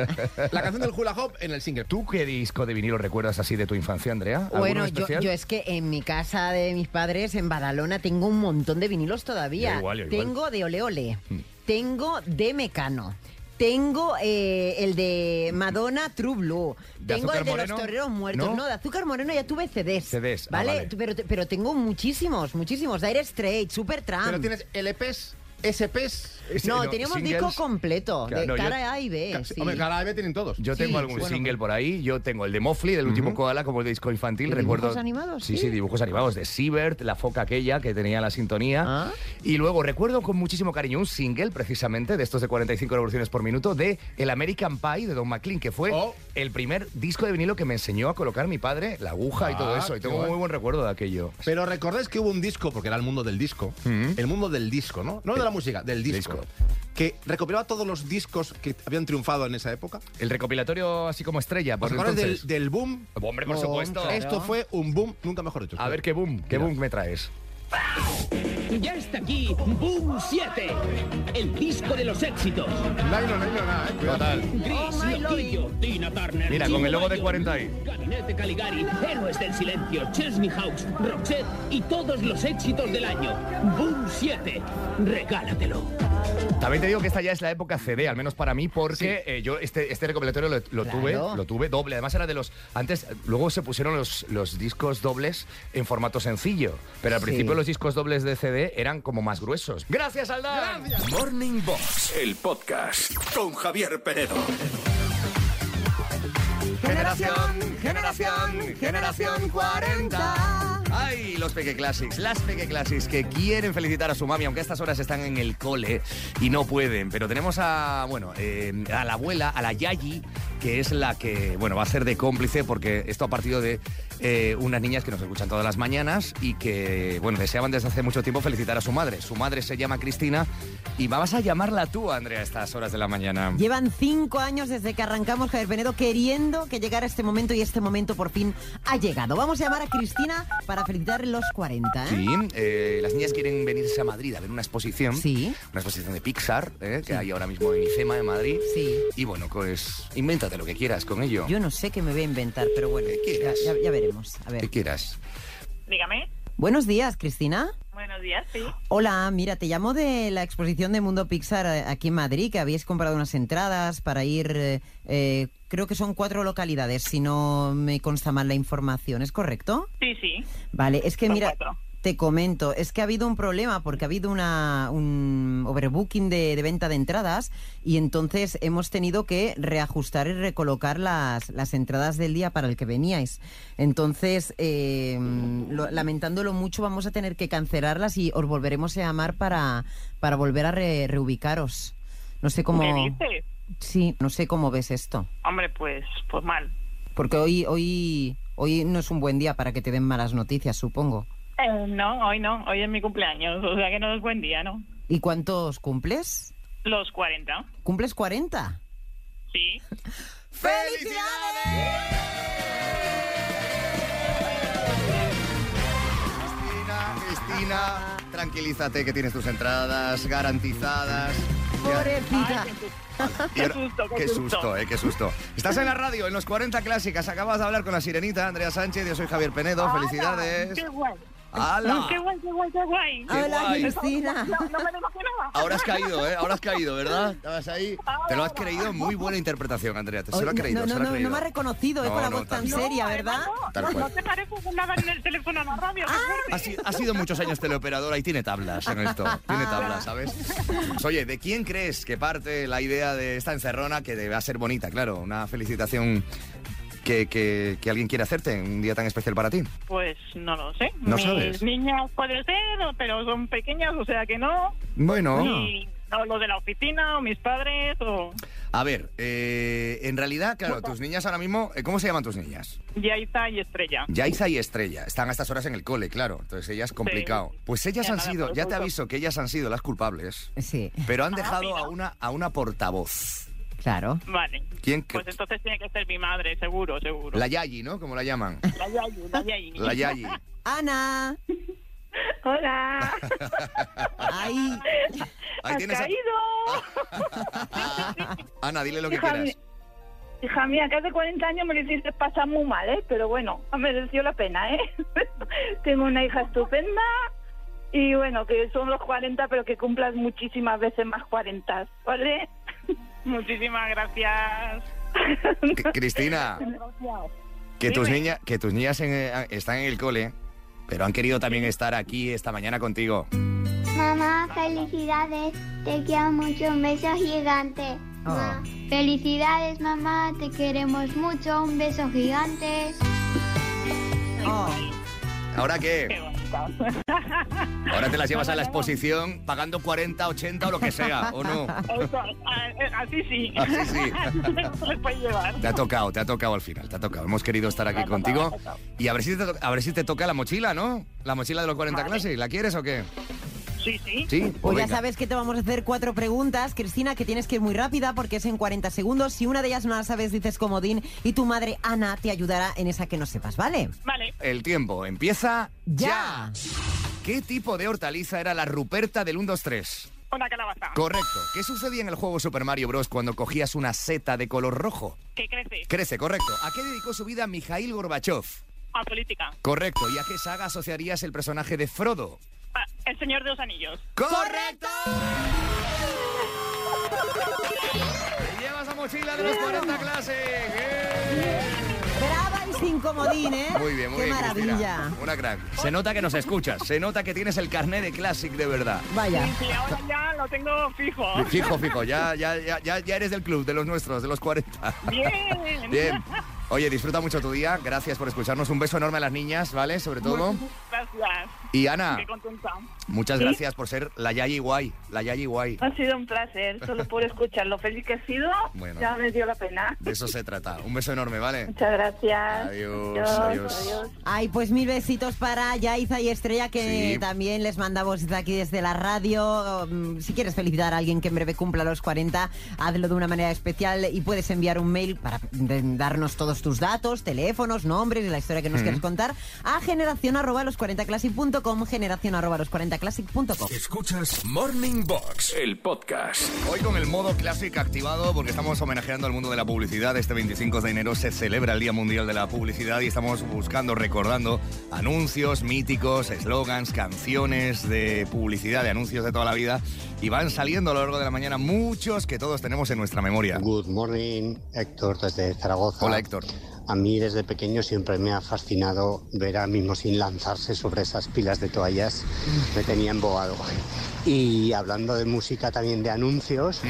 Speaker 19: La canción del hula hop en el single.
Speaker 2: ¿Tú qué disco de vinilo recuerdas así de tu infancia, Andrea? ¿Alguno
Speaker 3: Bueno, yo, es que en mi casa de mis padres, en Badalona, tengo un montón de vinilos todavía.
Speaker 2: Yo igual, yo igual.
Speaker 3: Tengo de Ole Ole,
Speaker 2: Mm.
Speaker 3: tengo de Mecano. Tengo eh, el de Madonna True Blue.
Speaker 2: ¿De
Speaker 3: Tengo el de
Speaker 2: Moreno?
Speaker 3: los Toreros Muertos.
Speaker 2: ¿No?
Speaker 3: ¿No? de Azúcar Moreno ya tuve CDs.
Speaker 2: CDs, ah,
Speaker 3: ¿Vale?
Speaker 2: vale.
Speaker 3: Pero, pero tengo muchísimos, muchísimos. Dire Straits, Supertramp.
Speaker 19: Pero tienes LPs, SPs.
Speaker 3: No, teníamos
Speaker 2: singles.
Speaker 3: disco completo,
Speaker 2: Claro,
Speaker 3: de
Speaker 2: no, yo-
Speaker 3: cara A y B.
Speaker 19: Ca-
Speaker 3: sí.
Speaker 19: Hombre, cada vez tienen todos.
Speaker 2: Yo
Speaker 3: Sí,
Speaker 2: tengo algún
Speaker 3: bueno,
Speaker 2: single por ahí. Yo tengo el de Mofli, del último koala, como el de disco infantil.
Speaker 3: ¿De
Speaker 2: Recuerdo.
Speaker 3: dibujos animados?
Speaker 2: Sí,
Speaker 3: Sí.
Speaker 2: sí, dibujos animados. De Siebert, la foca aquella que tenía la sintonía.
Speaker 3: Ah.
Speaker 2: Y luego recuerdo con muchísimo cariño un single, precisamente, de estos de 45 revoluciones por minuto, de El American Pie de Don McLean, que fue
Speaker 19: Oh.
Speaker 2: el primer disco de vinilo que me enseñó a colocar mi padre, la aguja y todo
Speaker 19: Ah,
Speaker 2: eso. Y tengo muy buen recuerdo de aquello.
Speaker 19: Pero recordáis que hubo un disco, porque era el mundo del disco, el mundo del disco, ¿no? No de la música, del disco,
Speaker 2: Disco.
Speaker 19: Que recopilaba todos los discos que habían triunfado en esa época.
Speaker 2: El recopilatorio así como estrella, por
Speaker 19: ¿Os acordáis del, del boom?
Speaker 2: Hombre, por
Speaker 3: Boom,
Speaker 2: supuesto.
Speaker 3: claro.
Speaker 19: Esto fue un boom, nunca mejor dicho.
Speaker 2: A ver qué boom, qué
Speaker 19: Mira.
Speaker 2: boom me traes.
Speaker 18: Ya está aquí Boom 7, el disco de los éxitos.
Speaker 19: No, no, no, no, nada, eh, cuidado.
Speaker 2: Total.
Speaker 18: Gris,
Speaker 3: Oh,
Speaker 18: Loquillo, Tina Turner.
Speaker 2: Mira, con el logo de
Speaker 18: Chihuahua,
Speaker 2: 40 ahí.
Speaker 18: Gabinete Caligari, Héroes del Silencio, Chesney Hawks, Roxette y todos los éxitos del año. Boom 7, regálatelo.
Speaker 2: También te digo que esta ya es la época CD, al menos para mí, porque eh, yo este, este recopilatorio lo, lo
Speaker 3: Claro.
Speaker 2: tuve, lo tuve doble. Además era de los antes, luego se pusieron los, los discos dobles en formato sencillo, pero al
Speaker 3: Sí.
Speaker 2: principio los discos dobles de CD eran como más gruesos. Gracias, Aldán.
Speaker 1: Morning Box, el podcast con Javier Penedo.
Speaker 2: Generación, generación, generación 40. Ay, los Peque Classics, las Peque Classics que quieren felicitar a su mami, aunque a estas horas están en el cole y no pueden. Pero tenemos a, bueno, eh, a la abuela, a la Yayi, que es la que, bueno, va a ser de cómplice porque esto ha partido de eh, unas niñas que nos escuchan todas las mañanas y que, bueno, deseaban desde hace mucho tiempo felicitar a su madre. Su madre se llama Cristina y vas a llamarla tú, Andrea, a estas horas de la mañana.
Speaker 3: Llevan cinco años desde que arrancamos Javier Penedo queriendo que llegara este momento y este momento por fin ha llegado. Vamos a llamar a Cristina para felicitar los 40. ¿eh?
Speaker 2: Sí, eh, las niñas quieren venirse a Madrid a ver una exposición.
Speaker 3: Sí.
Speaker 2: Una exposición de Pixar, eh, que hay ahora mismo en IFEMA, en Madrid.
Speaker 3: Sí.
Speaker 2: Y bueno, pues invéntate lo que quieras con ello.
Speaker 3: Yo no sé qué me voy a inventar, pero bueno, ya, ya- ya veremos. A ver.
Speaker 2: Que quieras.
Speaker 20: Dígame.
Speaker 3: Buenos días, Cristina.
Speaker 20: Buenos días, sí.
Speaker 3: Hola, mira, te llamo de la exposición de Mundo Pixar aquí en Madrid, que habéis comprado unas entradas para ir, eh, eh, creo que son cuatro localidades, si no me consta mal la información, ¿es correcto?
Speaker 20: Sí, sí.
Speaker 3: Vale, es que
Speaker 20: Son
Speaker 3: mira,
Speaker 20: cuatro.
Speaker 3: Te comento, es que ha habido un problema porque ha habido una, un overbooking de, de venta de entradas y entonces hemos tenido que reajustar y recolocar las, las entradas del día para el que veníais. Entonces, eh, lo- lamentándolo mucho, vamos a tener que cancelarlas y os volveremos a llamar para, para volver a re- reubicaros. No sé cómo...
Speaker 20: ¿Qué dices?
Speaker 3: Sí, no sé cómo ves esto.
Speaker 20: Hombre, pues, pues mal.
Speaker 3: Porque hoy, hoy, hoy no es un buen día para que te den malas noticias, supongo.
Speaker 20: Eh, no, hoy no, hoy es mi cumpleaños, o sea que no es buen día, ¿no?
Speaker 3: ¿Y cuántos cumples?
Speaker 20: Los 40.
Speaker 3: ¿Cumples 40?
Speaker 20: Sí.
Speaker 2: Cristina, Cristina, tranquilízate que tienes tus entradas garantizadas.
Speaker 3: Pobrecita.
Speaker 2: Y ahora- qué susto, eh, qué susto. Estás en la radio, en los 40 clásicas. Acabas de hablar con la sirenita, Andrea Sánchez. Yo soy Javier Penedo. Felicidades.
Speaker 20: ¡Qué guay!
Speaker 2: ¡Hala!
Speaker 20: ¡Qué guay, qué guay, qué guay!
Speaker 2: Qué Hola, guay.
Speaker 3: Cristina.
Speaker 20: No, no me lo imaginaba.
Speaker 2: Ahora has caído, ¿eh? Ahora has caído, ¿verdad? Estabas ahí. Te lo has creído. Muy buena interpretación, Andrea. Te se lo ha
Speaker 3: Oye,
Speaker 2: creído.
Speaker 3: no,
Speaker 2: se
Speaker 3: no,
Speaker 2: lo ha
Speaker 3: no,
Speaker 2: creído.
Speaker 3: no me ha reconocido, ¿eh?
Speaker 2: No,
Speaker 3: Con la
Speaker 2: no,
Speaker 3: voz tan seria, ¿verdad?
Speaker 2: Tal
Speaker 20: No,
Speaker 2: cual.
Speaker 20: no te parece que nada en el teléfono en la radio. fuerte.
Speaker 2: Ha, si- ha sido muchos años teleoperadora y tiene tablas en esto. Tiene tablas, ¿sabes? Pues, oye, ¿de quién crees que parte la idea de esta encerrona que debe ser bonita? Claro, una felicitación que, que- que alguien quiere hacerte en un día tan especial para ti.
Speaker 20: Pues no lo sé.
Speaker 2: ¿No
Speaker 20: Mis
Speaker 2: sabes?
Speaker 20: niñas puede ser, pero son pequeñas, o sea que no.
Speaker 2: Bueno.
Speaker 20: Y lo de la oficina, o mis padres, o
Speaker 2: A ver, eh, en realidad, claro, tus niñas ahora mismo, eh, ¿cómo se llaman tus niñas?
Speaker 20: Yaita y Estrella.
Speaker 2: Yaiza y Estrella. Están a estas horas en el cole, claro. Entonces ellas complicado. Pues ellas
Speaker 20: Ya
Speaker 2: han
Speaker 20: nada,
Speaker 2: sido, ya te aviso que ellas han sido las culpables,
Speaker 3: Sí.
Speaker 2: pero han
Speaker 20: Ah,
Speaker 2: dejado a una, a una portavoz.
Speaker 3: Claro.
Speaker 20: Vale.
Speaker 2: ¿Quién?
Speaker 20: Pues entonces tiene que ser mi madre, seguro, seguro.
Speaker 2: La Yayi, ¿no? Como la llaman.
Speaker 20: La Yayi, la Yayi.
Speaker 2: La Yayi.
Speaker 3: Ana.
Speaker 20: Hola.
Speaker 3: Ay.
Speaker 2: Ahí
Speaker 11: ¿Has
Speaker 2: tienes a-
Speaker 11: caído?
Speaker 2: Ana, dile lo que
Speaker 11: Hija,
Speaker 2: quieras.
Speaker 11: mi- hija mía, que hace 40 años me lo hiciste pasar muy mal, ¿eh? Pero bueno, ha merecido la pena, ¿eh? Tengo una hija estupenda y bueno, que son los 40, pero que cumplas muchísimas veces más 40, ¿vale?
Speaker 20: Muchísimas gracias.
Speaker 2: C- Cristina, que tus, niñas, que tus niñas en- están en el cole, pero han querido también estar aquí esta mañana contigo.
Speaker 15: Mamá, felicidades. Te quiero mucho. Un beso gigante. Ma, Felicidades, mamá. Te queremos mucho. Un beso gigante.
Speaker 2: ¿Ahora qué? Ahora te las llevas a la exposición pagando 40, 80 o lo que sea, ¿o no?
Speaker 20: Eso, eh, así sí.
Speaker 2: Así sí.
Speaker 20: Llevar.
Speaker 2: Te ha tocado, te ha tocado al final, te ha tocado. Hemos querido estar aquí contigo. Y a ver si te, a ver si te toca la mochila, ¿no? La mochila de los 40 clases. ¿La quieres o qué?
Speaker 20: Sí, sí.
Speaker 2: Sí,
Speaker 3: Pues
Speaker 2: pues
Speaker 3: ya
Speaker 2: venga.
Speaker 3: sabes que te vamos a hacer cuatro preguntas, Cristina, que tienes que ir muy rápida porque es en 40 segundos. Si una de ellas no la sabes, dices comodín y tu madre Ana te ayudará en esa que no sepas, ¿vale?
Speaker 20: Vale.
Speaker 2: El tiempo empieza
Speaker 3: Ya.
Speaker 2: ¿Qué tipo de hortaliza era la ruperta del 1, 2, 3?
Speaker 20: Una calabaza.
Speaker 2: Correcto. ¿Qué sucedía en el juego Super Mario Bros. cuando cogías una seta de color rojo?
Speaker 20: Que crece.
Speaker 2: Crece, correcto. ¿A qué dedicó su vida Mikhail Gorbachev?
Speaker 20: A política.
Speaker 2: Correcto. ¿Y a qué saga asociarías el personaje de Frodo?
Speaker 20: Ah, el señor de los anillos.
Speaker 2: ¡Correcto! Te llevas la mochila de los 40 clases.
Speaker 3: Brava y sin comodín, ¿eh?
Speaker 2: Muy bien, muy
Speaker 3: Qué
Speaker 2: bien,
Speaker 3: maravilla.
Speaker 2: Cristina. Una crack. Se nota que nos escuchas. Se nota que tienes el carnet de Classic de verdad.
Speaker 3: Vaya.
Speaker 20: Sí, sí, ahora ya lo tengo fijo.
Speaker 2: Fijo, fijo. Ya, ya, ya, ya, ya eres del club, de los nuestros, de los 40.
Speaker 20: Bien.
Speaker 2: Bien. Oye, disfruta mucho tu día. Gracias por escucharnos. Un beso enorme a las niñas, ¿vale? Sobre todo.
Speaker 20: Gracias.
Speaker 2: Y Ana,
Speaker 20: Qué contenta.
Speaker 2: muchas
Speaker 11: ¿Sí?
Speaker 2: gracias por ser la Yayi guay. La Yayi guay.
Speaker 11: Ha sido un placer, solo por escuchar lo feliz que he sido,
Speaker 2: Bueno.
Speaker 11: ya me dio la pena.
Speaker 2: De eso se trata. Un beso enorme, ¿vale?
Speaker 11: Muchas gracias.
Speaker 2: Adiós, adiós.
Speaker 3: Ay, pues mil besitos para Yaiza y Estrella, que
Speaker 2: Sí.
Speaker 3: también les mandamos desde aquí, desde la radio. Mm, Si quieres felicitar a alguien que en breve cumpla los 40, hazlo de una manera especial y puedes enviar un mail para darnos todos tus datos, teléfonos, nombres y la historia que nos
Speaker 2: Mm.
Speaker 3: quieres contar a generación arroba los 40classic.com, generación arroba los 40classic.com.
Speaker 1: Escuchas Morning Box, el podcast.
Speaker 2: Hoy con el modo Classic activado porque estamos homenajeando al mundo de la publicidad. Este 25 de enero se celebra el Día Mundial de la Publicidad y estamos buscando, recordando anuncios míticos, eslogans, canciones de publicidad, de anuncios de toda la vida. Y van saliendo a lo largo de la mañana muchos que todos tenemos en nuestra memoria.
Speaker 21: Good morning, Héctor, desde Zaragoza.
Speaker 2: Hola, Héctor.
Speaker 21: A mí desde pequeño siempre me ha fascinado ver a Mimosín lanzarse sobre esas pilas de toallas. Me tenía embobado. Y hablando de música también de anuncios,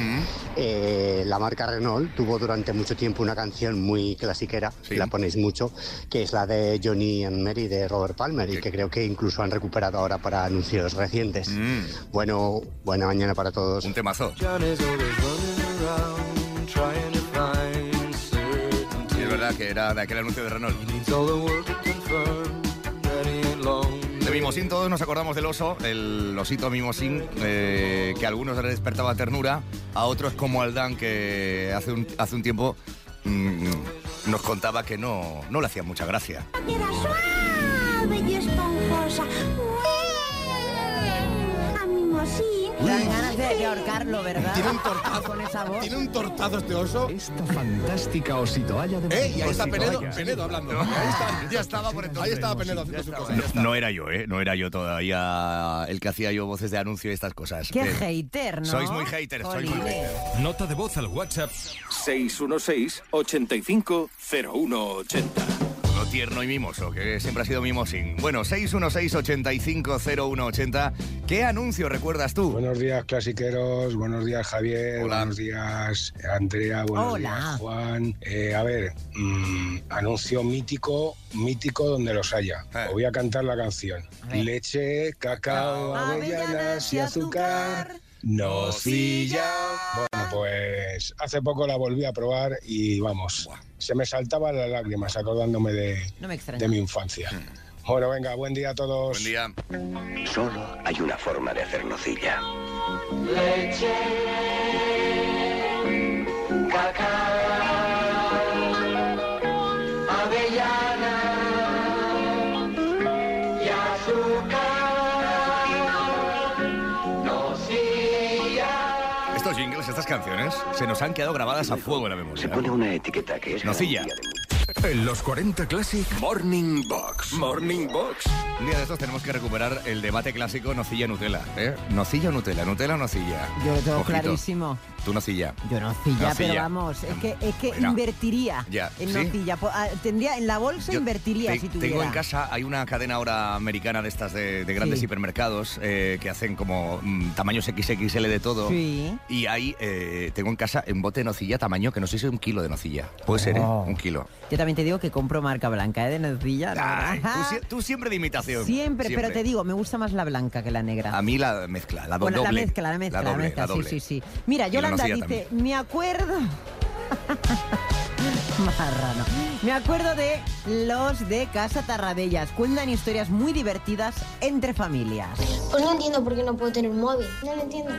Speaker 21: eh, la marca Renault tuvo durante mucho tiempo una canción muy clasiquera, que la ponéis mucho, que es la de Johnny and Mary de Robert Palmer y que creo que incluso han recuperado ahora para anuncios recientes. Bueno, buena mañana para todos.
Speaker 2: Un temazo. Que era de aquel anuncio de Renault. De Mimosín todos nos acordamos del oso, el osito Mimosín, eh, que a algunos les despertaba ternura, a otros como Aldán, que hace un, hace un tiempo mm, nos contaba que no, no le hacía mucha gracia.
Speaker 17: Era suave y esponjosa.
Speaker 3: Dan ganas de, de ahorcarlo, ¿verdad?
Speaker 19: Tiene un tortazo.
Speaker 3: Con esa voz.
Speaker 19: Tiene un tortazo este oso.
Speaker 1: Esta fantástica ositoalla de
Speaker 19: Eh, y ahí está Penedo. Penedo hablando. Ahí está, ya estaba por entonces. Ahí estaba Penedo haciendo sus cosas.
Speaker 2: No, no era yo, ¿eh? No era yo todavía el que hacía yo voces de anuncio y estas cosas.
Speaker 3: Qué
Speaker 2: Eh,
Speaker 3: hater, ¿no?
Speaker 2: Sois muy haters, sois muy haters.
Speaker 1: Nota de voz al WhatsApp 616 85 0180.
Speaker 2: Tierno y mimoso, que siempre ha sido mimosín. Bueno, 616-850180. ¿Qué anuncio recuerdas tú?
Speaker 22: Buenos días, clasiqueros. Buenos días, Javier. Buenos días, Andrea. Buenos
Speaker 3: Hola.
Speaker 22: días, Juan. Eh, a ver, mm, anuncio mítico, mítico donde los haya. Os voy a cantar la canción. Leche, cacao, avellanas y azúcar. Nocilla. Bueno, pues hace poco la volví a probar y vamos, se me saltaban las lágrimas acordándome de,
Speaker 3: No me extraña.
Speaker 22: de mi infancia. Bueno, venga, buen día a todos.
Speaker 2: Buen día.
Speaker 12: Solo hay una forma de hacer nocilla.
Speaker 17: Leche, cacao,
Speaker 2: canciones, se nos han quedado grabadas a fuego en la memoria.
Speaker 12: Se pone una etiqueta que es
Speaker 2: Nocilla.
Speaker 1: En los 40 Classic Morning Box. Morning Box.
Speaker 2: Un día de estos tenemos que recuperar el debate clásico nocilla-Nutella. ¿eh? ¿Nocilla o Nutella? ¿Nutella o nocilla?
Speaker 3: Yo lo tengo
Speaker 2: Ojito.
Speaker 3: clarísimo.
Speaker 2: Tú nocilla.
Speaker 3: Yo nocilla,
Speaker 2: Nocilla.
Speaker 3: pero vamos, es que, es que
Speaker 2: Bueno.
Speaker 3: invertiría
Speaker 2: Ya,
Speaker 3: en
Speaker 2: ¿sí?
Speaker 3: nocilla. Po- ah, Tendría, en la bolsa
Speaker 2: Yo
Speaker 3: invertiría
Speaker 2: te-
Speaker 3: si tuviera.
Speaker 2: Tengo en casa, hay una cadena ahora americana de estas de, de grandes
Speaker 3: Sí.
Speaker 2: hipermercados eh, que hacen como mm, tamaños XXL de todo.
Speaker 3: Sí.
Speaker 2: Y ahí eh, tengo en casa un bote de nocilla tamaño que no sé si es un kilo de nocilla. Puede ser, ¿eh?
Speaker 3: Oh.
Speaker 2: Un kilo.
Speaker 3: Yo también te digo que compro marca blanca, ¿eh? De nocilla. ¿no?
Speaker 2: Ay, tú, siempre de imitación.
Speaker 3: Siempre, pero te digo, me gusta más la blanca que la negra.
Speaker 2: A mí la mezcla, la do-
Speaker 3: Bueno,
Speaker 2: doble.
Speaker 3: la mezcla, la mezcla, la,
Speaker 2: doble,
Speaker 3: mezcla,
Speaker 2: doble.
Speaker 3: sí, sí, sí. Mira, Yolanda dice, me acuerdo... Marrano. Me acuerdo de los de Casa Tarradellas. Cuentan historias muy divertidas entre familias.
Speaker 15: Pues no entiendo por qué no puedo tener un móvil. No lo entiendo.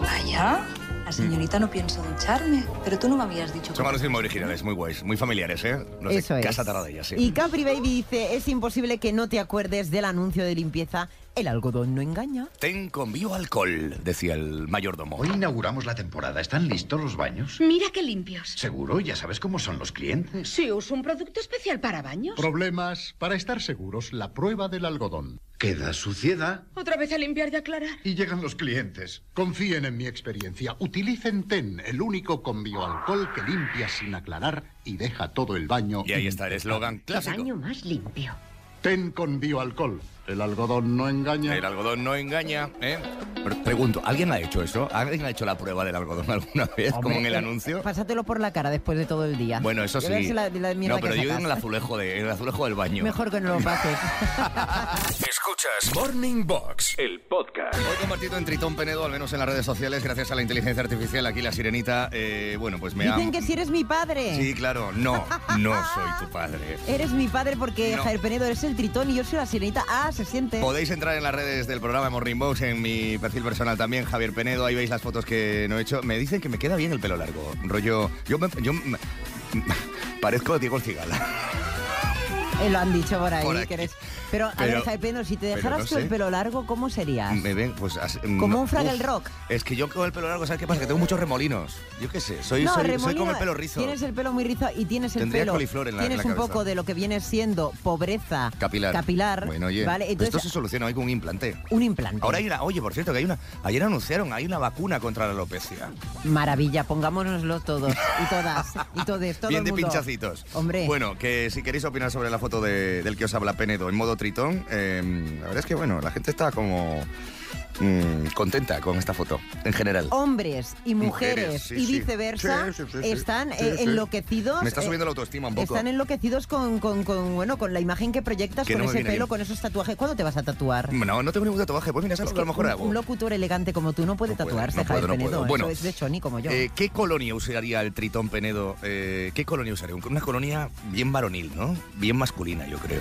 Speaker 23: Vaya, la señorita no pienso ducharme, pero tú no me habías dicho
Speaker 2: Son anuncios muy originales, muy guays, muy familiares, ¿eh? Los
Speaker 3: Eso
Speaker 2: de
Speaker 3: es.
Speaker 2: Casa Taradella, sí.
Speaker 3: Y Capri Baby dice, es imposible que no te acuerdes del anuncio de limpieza El algodón no engaña.
Speaker 2: Ten con bioalcohol, decía el mayordomo.
Speaker 24: Hoy inauguramos la temporada. ¿Están listos los baños?
Speaker 13: Mira qué limpios.
Speaker 24: Seguro, ya sabes cómo son los clientes.
Speaker 13: Sí, uso un producto especial para baños.
Speaker 25: Problemas. Para estar seguros, la prueba del algodón.
Speaker 24: Queda suciedad
Speaker 13: Otra vez a limpiar y aclarar.
Speaker 25: Y llegan los clientes. Confíen en mi experiencia. Utilicen TEN, el único con bioalcohol que limpia sin aclarar y deja todo el baño.
Speaker 2: Y ahí está el eslogan clásico.
Speaker 13: baño más limpio.
Speaker 25: TEN con bioalcohol. El algodón no engaña.
Speaker 2: El algodón no engaña, ¿eh? Pero pregunto, ¿alguien ha hecho eso? ¿Alguien ha hecho la prueba del algodón alguna vez, como en el
Speaker 3: Eh,
Speaker 2: anuncio?
Speaker 3: Pásatelo por la cara después de todo el día.
Speaker 2: Bueno, eso sí.
Speaker 3: la- la
Speaker 2: no, pero yo digo en el azulejo, de, en el azulejo del baño.
Speaker 3: Mejor que no lo pases.
Speaker 1: Escuchas Morning Box, el podcast.
Speaker 2: Hoy compartido en Tritón Penedo, al menos en las redes sociales, gracias a la inteligencia artificial, aquí la sirenita, eh, bueno, pues me
Speaker 3: Dicen
Speaker 2: ha...
Speaker 3: que si eres mi padre.
Speaker 2: Sí, claro, no, no soy tu padre.
Speaker 3: Eres mi padre porque
Speaker 2: No.
Speaker 3: Javier Penedo eres el tritón y yo soy la sirenita. Ah, se siente.
Speaker 2: Podéis entrar en las redes del programa Morning Box, en mi perfil personal también, Javier Penedo, ahí veis las fotos que no he hecho. Me dicen que me queda bien el pelo largo, rollo... Yo, me, yo me- parezco Diego el Cigala.
Speaker 3: Eh, lo han dicho por ahí.
Speaker 2: Por aquí.
Speaker 3: que eres... Pero, a
Speaker 2: Pero-
Speaker 3: ver, Penedo, si te dejaras
Speaker 2: no
Speaker 3: tú el pelo largo, ¿cómo serías?
Speaker 2: Me ven, pues... así-
Speaker 3: Como
Speaker 2: no,
Speaker 3: un Fraggle. Rock.
Speaker 2: Es que yo con el pelo largo, ¿sabes qué pasa? Que tengo muchos remolinos. Yo qué sé, soy,
Speaker 3: no,
Speaker 2: soy, soy como el pelo rizo.
Speaker 3: Tienes el pelo muy rizo y tienes el
Speaker 2: Tendría
Speaker 3: pelo.
Speaker 2: coliflor en la- en
Speaker 3: tienes
Speaker 2: la
Speaker 3: un poco de lo que viene siendo pobreza
Speaker 2: Capilar.
Speaker 3: capilar,
Speaker 2: Bueno, oye,
Speaker 3: ¿vale? Entonces,
Speaker 2: esto se soluciona hoy con un implante.
Speaker 3: un implante.
Speaker 2: Ahora hay una, oye, por cierto, que hay una, ayer anunciaron, hay una vacuna contra la alopecia.
Speaker 3: Maravilla, pongámonoslo todos y todas y todos, todo
Speaker 2: Bien
Speaker 3: el
Speaker 2: de pinchacitos.
Speaker 3: Hombre.
Speaker 2: Bueno, que si queréis opinar sobre la foto de- del que os habla Penedo en modo tritón, eh, la verdad es que, bueno, la gente está como mm, contenta con esta foto, en general.
Speaker 3: Hombres y mujeres,
Speaker 2: Mujeres, sí,
Speaker 3: y viceversa
Speaker 2: Sí,
Speaker 3: están eh, enloquecidos.
Speaker 2: Me está
Speaker 3: eh,
Speaker 2: subiendo la autoestima un poco.
Speaker 3: Están enloquecidos con, con, con, bueno, con la imagen que proyectas,
Speaker 2: Que
Speaker 3: con
Speaker 2: no
Speaker 3: ese pelo,
Speaker 2: bien.
Speaker 3: con esos tatuajes. ¿Cuándo te vas a tatuar?
Speaker 2: No, no tengo ningún tatuaje. Pues mira, ¿sabes
Speaker 3: Es
Speaker 2: lo que a lo mejor
Speaker 3: un,
Speaker 2: hago?
Speaker 3: un locutor elegante como tú no puede tatuarse,
Speaker 2: no puedo,
Speaker 3: Penedo.
Speaker 2: puedo.
Speaker 3: Eso
Speaker 2: Bueno,
Speaker 3: es de Choni como yo.
Speaker 2: Eh, ¿Qué colonia usaría el tritón Penedo? Eh, ¿Qué colonia usaría? Una colonia bien varonil, ¿no? Bien masculina, yo creo.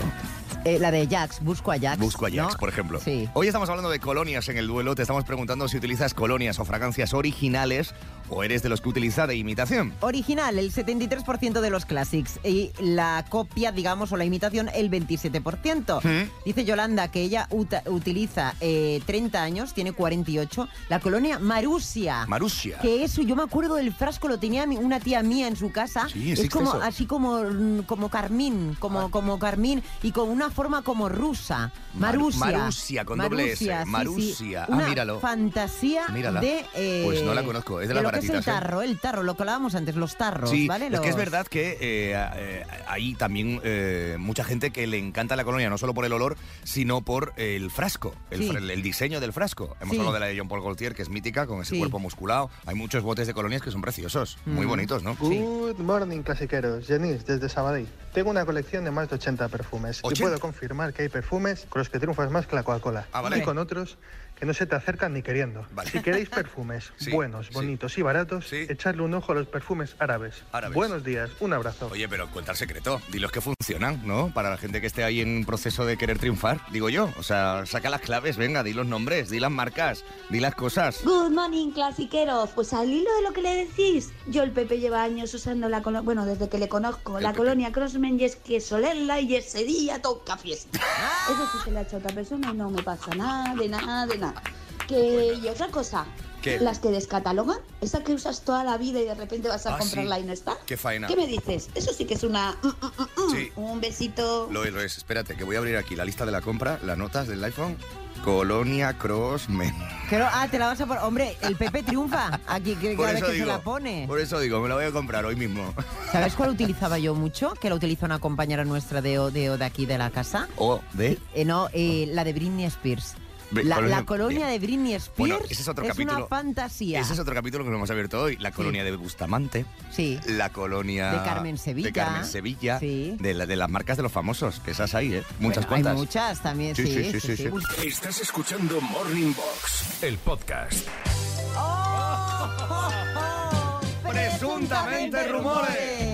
Speaker 3: Eh, la de Jax, busco a Jax.
Speaker 2: Busco a Jax, por ejemplo. Hoy estamos hablando de colonias en el duelo. Te estamos preguntando si utilizas colonias o fragancias originales o eres de los que utiliza de imitación.
Speaker 3: Original, el 73% de los classics. Y la copia, digamos, o la imitación, el 27%.
Speaker 2: ¿Mm?
Speaker 3: Dice Yolanda que ella utiliza eh, 30 años, tiene 48. La colonia Marusia.
Speaker 2: Marusia.
Speaker 3: Que eso, yo me acuerdo del frasco, lo tenía una tía mía en su casa.
Speaker 2: Sí,
Speaker 3: es como
Speaker 2: eso.
Speaker 3: así como, mm, como carmín, como, como carmín y con una forma como rusa.
Speaker 2: Mar-
Speaker 3: Marusia.
Speaker 2: Marusia, con doble S.
Speaker 3: Marusia, sí, sí.
Speaker 2: Marusia. Ah,
Speaker 3: Una
Speaker 2: míralo.
Speaker 3: fantasía
Speaker 2: Mírala.
Speaker 3: de... eh,
Speaker 2: Pues no la conozco, es de
Speaker 3: lo que es el
Speaker 2: ¿eh?
Speaker 3: tarro, el tarro, lo que hablábamos antes, los tarros,
Speaker 2: Sí,
Speaker 3: ¿vale?
Speaker 2: es que es verdad que eh, eh, hay también eh, mucha gente que le encanta la colonia, no solo por el olor, sino por el frasco, el,
Speaker 3: Sí.
Speaker 2: fra- el diseño del frasco. Hemos
Speaker 3: Sí.
Speaker 2: hablado de la de John Paul Gaultier, que es mítica, con ese
Speaker 3: Sí.
Speaker 2: cuerpo musculado. Hay muchos botes de colonias que son preciosos, muy
Speaker 3: Mm.
Speaker 2: bonitos, ¿no?
Speaker 26: Good morning, clasiqueros. Jenis, desde Sabadell. Tengo una colección de más de 80 perfumes. Y
Speaker 2: 80.
Speaker 26: puedo confirmar que hay perfumes con los que triunfas más que la Coca-Cola.
Speaker 2: Ah, vale.
Speaker 26: Y con otros que no se te acercan ni queriendo. Si queréis perfumes
Speaker 2: Sí,
Speaker 26: buenos,
Speaker 2: sí.
Speaker 26: bonitos y baratos, echarle un ojo a los perfumes árabes.
Speaker 2: Árabes.
Speaker 26: Buenos días, un abrazo.
Speaker 2: Oye, pero cuenta el secreto, dilos que funcionan, ¿no? Para la gente que esté ahí en proceso de querer triunfar, digo yo. O sea, saca las claves, venga, di los nombres, di las marcas, di las cosas.
Speaker 27: Good morning, clasiqueros. Pues al hilo de lo que le decís, yo el Pepe lleva años usando la colonia, bueno, desde que le conozco, la colonia Crossman y es que solerla y ese día toca fiesta. Eso sí se le ha hecho a otra persona y no me pasa nada, de nada, de nada. Que, y otra cosa,
Speaker 2: ¿Qué?
Speaker 27: las que descatalogan, esa que usas toda la vida y de repente vas a
Speaker 2: Ah,
Speaker 27: comprarla
Speaker 2: sí.
Speaker 27: y no está.
Speaker 2: Qué faena.
Speaker 27: ¿Qué me dices? Eso sí que es una... mm, mm, mm.
Speaker 2: Sí.
Speaker 27: Un besito.
Speaker 2: Lo es, lo es. Espérate, que voy a abrir aquí la lista de la compra, las notas del iPhone. Colonia Crossmen.
Speaker 3: Pero, ah, te la vas a poner. Hombre, el Pepe triunfa aquí que cada vez se
Speaker 2: digo,
Speaker 3: la pone.
Speaker 2: Por eso digo, me la voy a comprar hoy mismo.
Speaker 3: ¿Sabes cuál utilizaba yo mucho? Que la utiliza una compañera nuestra de, O- de, O de aquí de la casa.
Speaker 2: O de.
Speaker 3: Eh, no, eh, la de Britney Spears. La,
Speaker 2: colonia-
Speaker 3: la colonia
Speaker 2: bien.
Speaker 3: de Britney Spears
Speaker 2: Bueno, ese es otro
Speaker 3: una
Speaker 2: capítulo.
Speaker 3: fantasía.
Speaker 2: Ese es otro capítulo que nos hemos abierto hoy. La colonia de Bustamante.
Speaker 3: Sí.
Speaker 2: La colonia.
Speaker 3: De Carmen Sevilla.
Speaker 2: De Carmen Sevilla.
Speaker 3: Sí.
Speaker 2: De, la- de las marcas de los famosos, que esas hay, ¿eh? Muchas
Speaker 3: Bueno,
Speaker 2: cuantas.
Speaker 3: Hay muchas también, sí.
Speaker 2: Sí, sí, sí, sí, sí.
Speaker 1: Estás escuchando Morning Box, el podcast.
Speaker 2: Presuntamente rumores. Ya está aquí,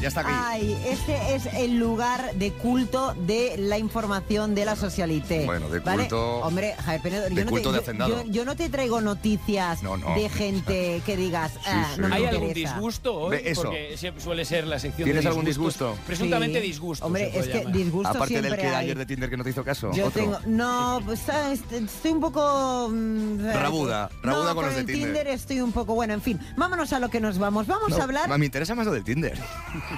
Speaker 2: ya está aquí.
Speaker 3: Ay, este es el lugar de culto de la información de la socialité.
Speaker 2: Bueno, de
Speaker 3: ¿vale?
Speaker 2: culto-
Speaker 3: Hombre, Javier Penedo,
Speaker 2: de
Speaker 3: yo, no
Speaker 2: culto
Speaker 3: te,
Speaker 2: de
Speaker 3: yo-
Speaker 2: hacendado.
Speaker 3: yo- yo no te traigo noticias
Speaker 2: No, no.
Speaker 3: de gente que digas, ah,
Speaker 2: sí.
Speaker 3: no me
Speaker 4: ¿Hay algún disgusto hoy?
Speaker 2: Eso.
Speaker 4: Porque suele ser la sección
Speaker 2: ¿Tienes
Speaker 4: de
Speaker 2: algún disgusto?
Speaker 4: Presuntamente
Speaker 3: Sí.
Speaker 4: disgusto.
Speaker 3: Hombre, es que
Speaker 4: llamar.
Speaker 3: disgusto
Speaker 2: Aparte del que de ayer de Tinder que no te hizo caso.
Speaker 3: Yo
Speaker 2: otro.
Speaker 3: tengo. No, pues ¿sabes? estoy un poco. mm,
Speaker 2: Rabuda, rabuda
Speaker 3: no,
Speaker 2: con los de
Speaker 3: el
Speaker 2: Tinder.
Speaker 3: estoy un poco. Bueno, en fin, vámonos a lo que nos vamos. Vamos
Speaker 2: No,
Speaker 3: a hablar.
Speaker 2: Me interesa más lo del Tinder.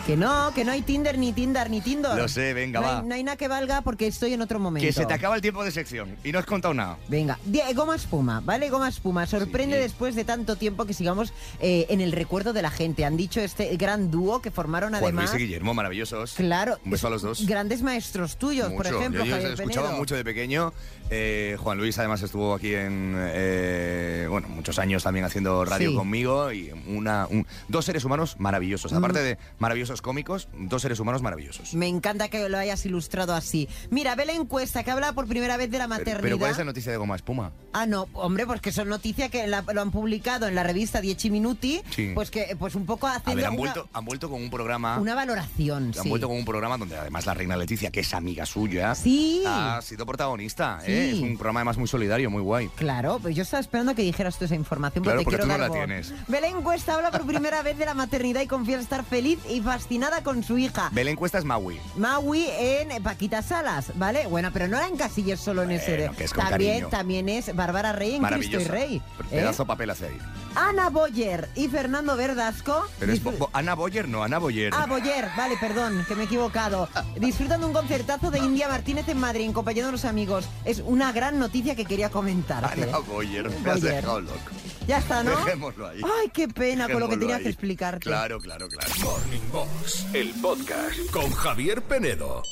Speaker 3: Que no, que no hay Tinder, ni Tinder, ni Tinder.
Speaker 2: Lo sé, venga,
Speaker 3: no
Speaker 2: va.
Speaker 3: Hay, no hay nada que valga porque estoy en otro momento.
Speaker 2: Que se te acaba el tiempo de sección y no has contado nada.
Speaker 3: Venga, goma espuma, ¿vale? Goma espuma. Sorprende
Speaker 2: Sí.
Speaker 3: después de tanto tiempo que sigamos eh, en el recuerdo de la gente. Han dicho este gran dúo que formaron
Speaker 2: Juan
Speaker 3: además.
Speaker 2: Luis y Guillermo, maravillosos.
Speaker 3: Claro.
Speaker 2: Un beso a los dos.
Speaker 3: Grandes maestros tuyos, por
Speaker 2: Mucho.
Speaker 3: ejemplo,
Speaker 2: Yo, yo
Speaker 3: Javier
Speaker 2: escuchaba
Speaker 3: Penedo.
Speaker 2: mucho de pequeño. Eh, Juan Luis además estuvo aquí en eh, bueno muchos años también haciendo radio
Speaker 3: Sí.
Speaker 2: conmigo y una un- dos seres humanos maravillosos.
Speaker 3: Mm.
Speaker 2: Aparte de maravillosos cómicos, dos seres humanos maravillosos.
Speaker 3: Me encanta que lo hayas ilustrado así. Mira, ve la encuesta que habla por primera vez de la
Speaker 2: Pero,
Speaker 3: maternidad.
Speaker 2: pero ¿cuál es la noticia de Goma Espuma?
Speaker 3: Ah, no, hombre, pues que son noticias que la- lo han publicado en la revista Dieci Minuti,
Speaker 2: Sí.
Speaker 3: pues que pues un poco
Speaker 2: A
Speaker 3: haciendo
Speaker 2: ver, han
Speaker 3: una,
Speaker 2: vuelto, han vuelto con un programa.
Speaker 3: una valoración.
Speaker 2: Han
Speaker 3: sí.
Speaker 2: vuelto con un programa donde además la reina Leticia, que es amiga suya,
Speaker 3: Sí.
Speaker 2: ha sido protagonista. ¿eh? Es un programa además muy solidario, muy guay.
Speaker 3: Claro, pues yo estaba esperando que dijeras tú esa información
Speaker 2: Claro,
Speaker 3: porque
Speaker 2: porque
Speaker 3: te
Speaker 2: tú no la tienes.
Speaker 3: Belén Encuesta habla por primera vez de la maternidad y confiesa estar feliz y fascinada con su hija.
Speaker 2: Belén Cuesta es Maui.
Speaker 3: Maui en Paquita Salas, ¿vale? Bueno, pero no la encasilles solo en ese.
Speaker 2: Que es
Speaker 3: también,
Speaker 2: cariño.
Speaker 3: también es Bárbara Rey en Cristo y. Rey. ¿eh?
Speaker 2: Pedazo papel hace ahí.
Speaker 3: Ana Boyer y Fernando Verdasco.
Speaker 2: Pero es Bo- Bo- Ana Boyer, no, Ana Boyer.
Speaker 3: Ah, Boyer, vale, perdón, que me he equivocado. Disfrutan de un concertazo de India Martínez en Madrid en compañía de unos amigos. Es una gran noticia que quería comentarte.
Speaker 2: Ana Boyer, me has
Speaker 3: Boyer.
Speaker 2: dejado loco.
Speaker 3: Ya está, ¿no?
Speaker 2: Dejémoslo ahí.
Speaker 3: Ay, qué pena con lo que
Speaker 2: Dejémoslo
Speaker 3: tenía
Speaker 2: ahí.
Speaker 3: que explicarte.
Speaker 2: Claro, claro, claro.
Speaker 1: Morning Box, el podcast con Javier Penedo.